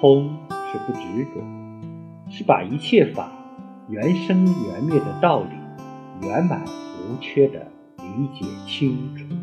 空是不执着是把一切法原生原灭的道理圆满无缺的理解清楚。